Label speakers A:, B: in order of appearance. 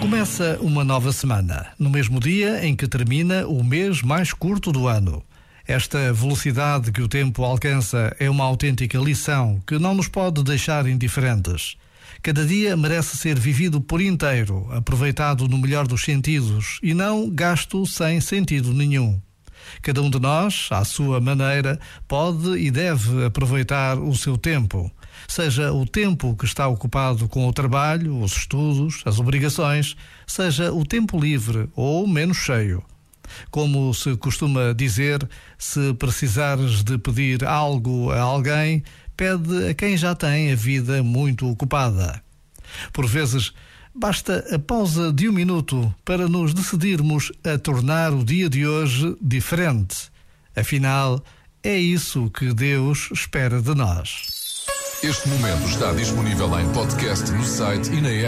A: Começa uma nova semana, no mesmo dia em que termina o mês mais curto do ano. Esta velocidade que o tempo alcança é uma autêntica lição que não nos pode deixar indiferentes. Cada dia merece ser vivido por inteiro, aproveitado no melhor dos sentidos e não gasto sem sentido nenhum. Cada um de nós, à sua maneira, pode e deve aproveitar o seu tempo. Seja o tempo que está ocupado com o trabalho, os estudos, as obrigações, seja o tempo livre ou menos cheio. Como se costuma dizer, se precisares de pedir algo a alguém, pede a quem já tem a vida muito ocupada. Por vezes, basta a pausa de um minuto para nos decidirmos a tornar o dia de hoje diferente. Afinal, é isso que Deus espera de nós.
B: Este momento está disponível em podcast no site e na app.